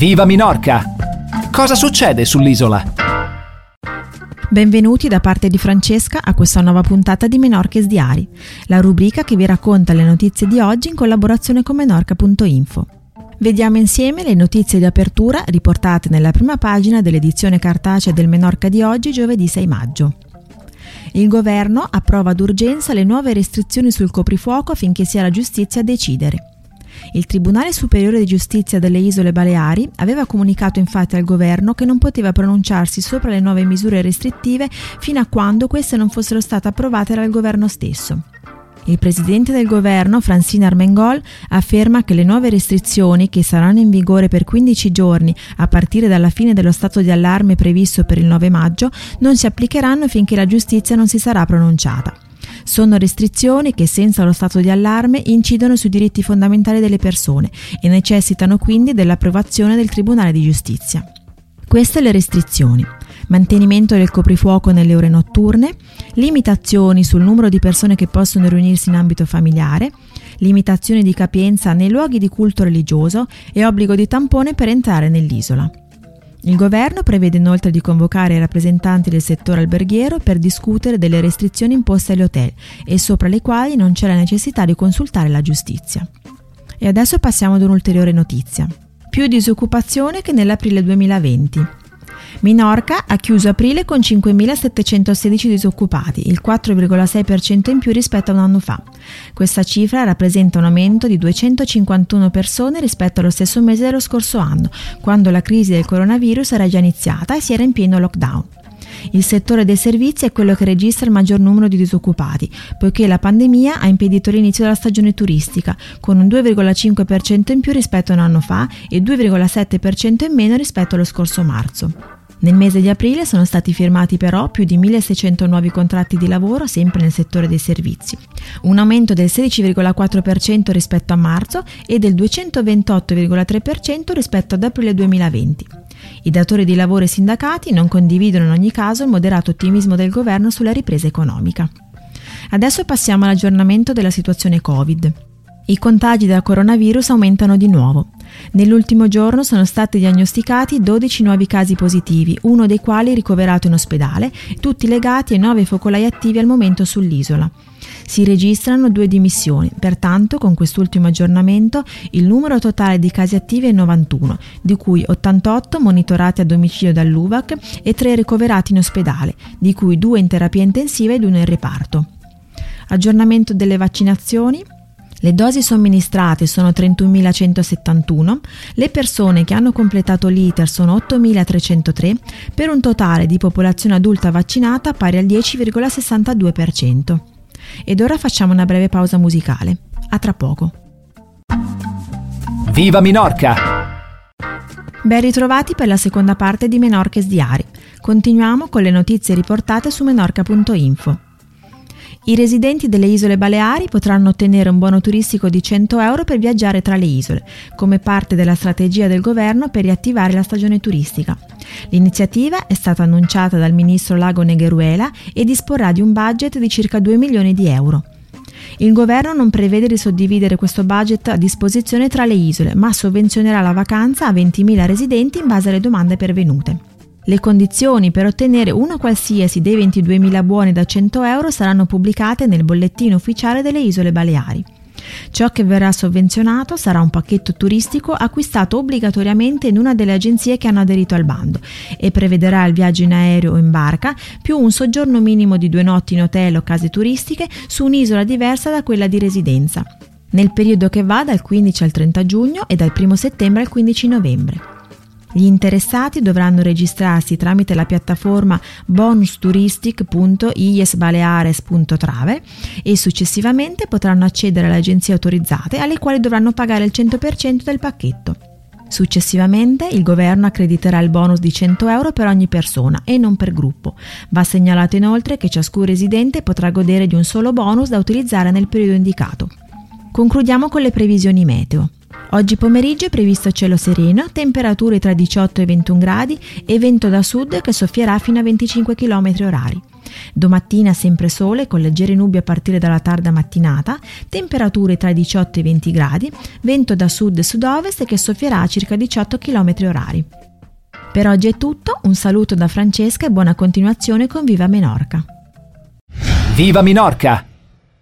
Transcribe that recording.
Viva Minorca! Cosa succede sull'isola? Benvenuti da parte di Francesca a questa nuova puntata di Menorches Diari, la rubrica che vi racconta le notizie di oggi in collaborazione con menorca.info. Vediamo insieme le notizie di apertura riportate nella prima pagina dell'edizione cartacea del Menorca di oggi, giovedì 6 maggio. Il governo approva d'urgenza le nuove restrizioni sul coprifuoco affinché sia la giustizia a decidere. Il Tribunale Superiore di Giustizia delle Isole Baleari aveva comunicato infatti al governo che non poteva pronunciarsi sopra le nuove misure restrittive fino a quando queste non fossero state approvate dal governo stesso. Il presidente del governo, Francine Armengol, afferma che le nuove restrizioni, che saranno in vigore per 15 giorni a partire dalla fine dello stato di allarme previsto per il 9 maggio, non si applicheranno finché la giustizia non si sarà pronunciata. Sono restrizioni che senza lo stato di allarme incidono sui diritti fondamentali delle persone e necessitano quindi dell'approvazione del Tribunale di Giustizia. Queste le restrizioni. Mantenimento del coprifuoco nelle ore notturne, limitazioni sul numero di persone che possono riunirsi in ambito familiare, limitazioni di capienza nei luoghi di culto religioso e obbligo di tampone per entrare nell'isola. Il governo prevede inoltre di convocare i rappresentanti del settore alberghiero per discutere delle restrizioni imposte agli hotel e sopra le quali non c'è la necessità di consultare la giustizia. E adesso passiamo ad un'ulteriore notizia. Più disoccupazione che nell'aprile 2020. Minorca ha chiuso aprile con 5.716 disoccupati, il 4,6% in più rispetto a un anno fa. Questa cifra rappresenta un aumento di 251 persone rispetto allo stesso mese dello scorso anno, quando la crisi del coronavirus era già iniziata e si era in pieno lockdown. Il settore dei servizi è quello che registra il maggior numero di disoccupati, poiché la pandemia ha impedito l'inizio della stagione turistica, con un 2,5% in più rispetto a un anno fa e 2,7% in meno rispetto allo scorso marzo. Nel mese di aprile sono stati firmati però più di 1600 nuovi contratti di lavoro sempre nel settore dei servizi, un aumento del 16,4% rispetto a marzo e del 228,3% rispetto ad aprile 2020. I datori di lavoro e sindacati non condividono in ogni caso il moderato ottimismo del governo sulla ripresa economica. Adesso passiamo all'aggiornamento della situazione Covid. I contagi da coronavirus aumentano di nuovo. Nell'ultimo giorno sono stati diagnosticati 12 nuovi casi positivi, uno dei quali ricoverato in ospedale, tutti legati ai 9 focolai attivi al momento sull'isola. Si registrano due dimissioni, pertanto con quest'ultimo aggiornamento il numero totale di casi attivi è 91, di cui 88 monitorati a domicilio dall'UVAC e 3 ricoverati in ospedale, di cui 2 in terapia intensiva ed 1 in reparto. Aggiornamento delle vaccinazioni le dosi somministrate sono 31.171, le persone che hanno completato l'iter sono 8.303, per un totale di popolazione adulta vaccinata pari al 10,62%. Ed ora facciamo una breve pausa musicale. A tra poco. Viva Minorca! Ben ritrovati per la seconda parte di Menorches Diari. Continuiamo con le notizie riportate su menorca.info. I residenti delle isole Baleari potranno ottenere un buono turistico di 100 euro per viaggiare tra le isole, come parte della strategia del governo per riattivare la stagione turistica. L'iniziativa è stata annunciata dal ministro Lago Negheruela e disporrà di un budget di circa 2 milioni di euro. Il governo non prevede di suddividere questo budget a disposizione tra le isole, ma sovvenzionerà la vacanza a 20.000 residenti in base alle domande pervenute. Le condizioni per ottenere una qualsiasi dei 22.000 buoni da 100 euro saranno pubblicate nel bollettino ufficiale delle Isole Baleari. Ciò che verrà sovvenzionato sarà un pacchetto turistico acquistato obbligatoriamente in una delle agenzie che hanno aderito al bando e prevederà il viaggio in aereo o in barca più un soggiorno minimo di due notti in hotel o case turistiche su un'isola diversa da quella di residenza, nel periodo che va dal 15 al 30 giugno e dal 1 settembre al 15 novembre. Gli interessati dovranno registrarsi tramite la piattaforma bonusturistic.iesbaleares.trave e successivamente potranno accedere alle agenzie autorizzate alle quali dovranno pagare il 100% del pacchetto. Successivamente il governo accrediterà il bonus di 100 euro per ogni persona e non per gruppo. Va segnalato inoltre che ciascun residente potrà godere di un solo bonus da utilizzare nel periodo indicato. Concludiamo con le previsioni meteo. Oggi pomeriggio è previsto cielo sereno, temperature tra 18 e 21 gradi e vento da sud che soffierà fino a 25 km orari. Domattina sempre sole con leggere nubi a partire dalla tarda mattinata, temperature tra i 18 e i 20 gradi, vento da sud e sud-ovest che soffierà a circa 18 km orari. Per oggi è tutto, un saluto da Francesca e buona continuazione con Viva Menorca. Viva Minorca!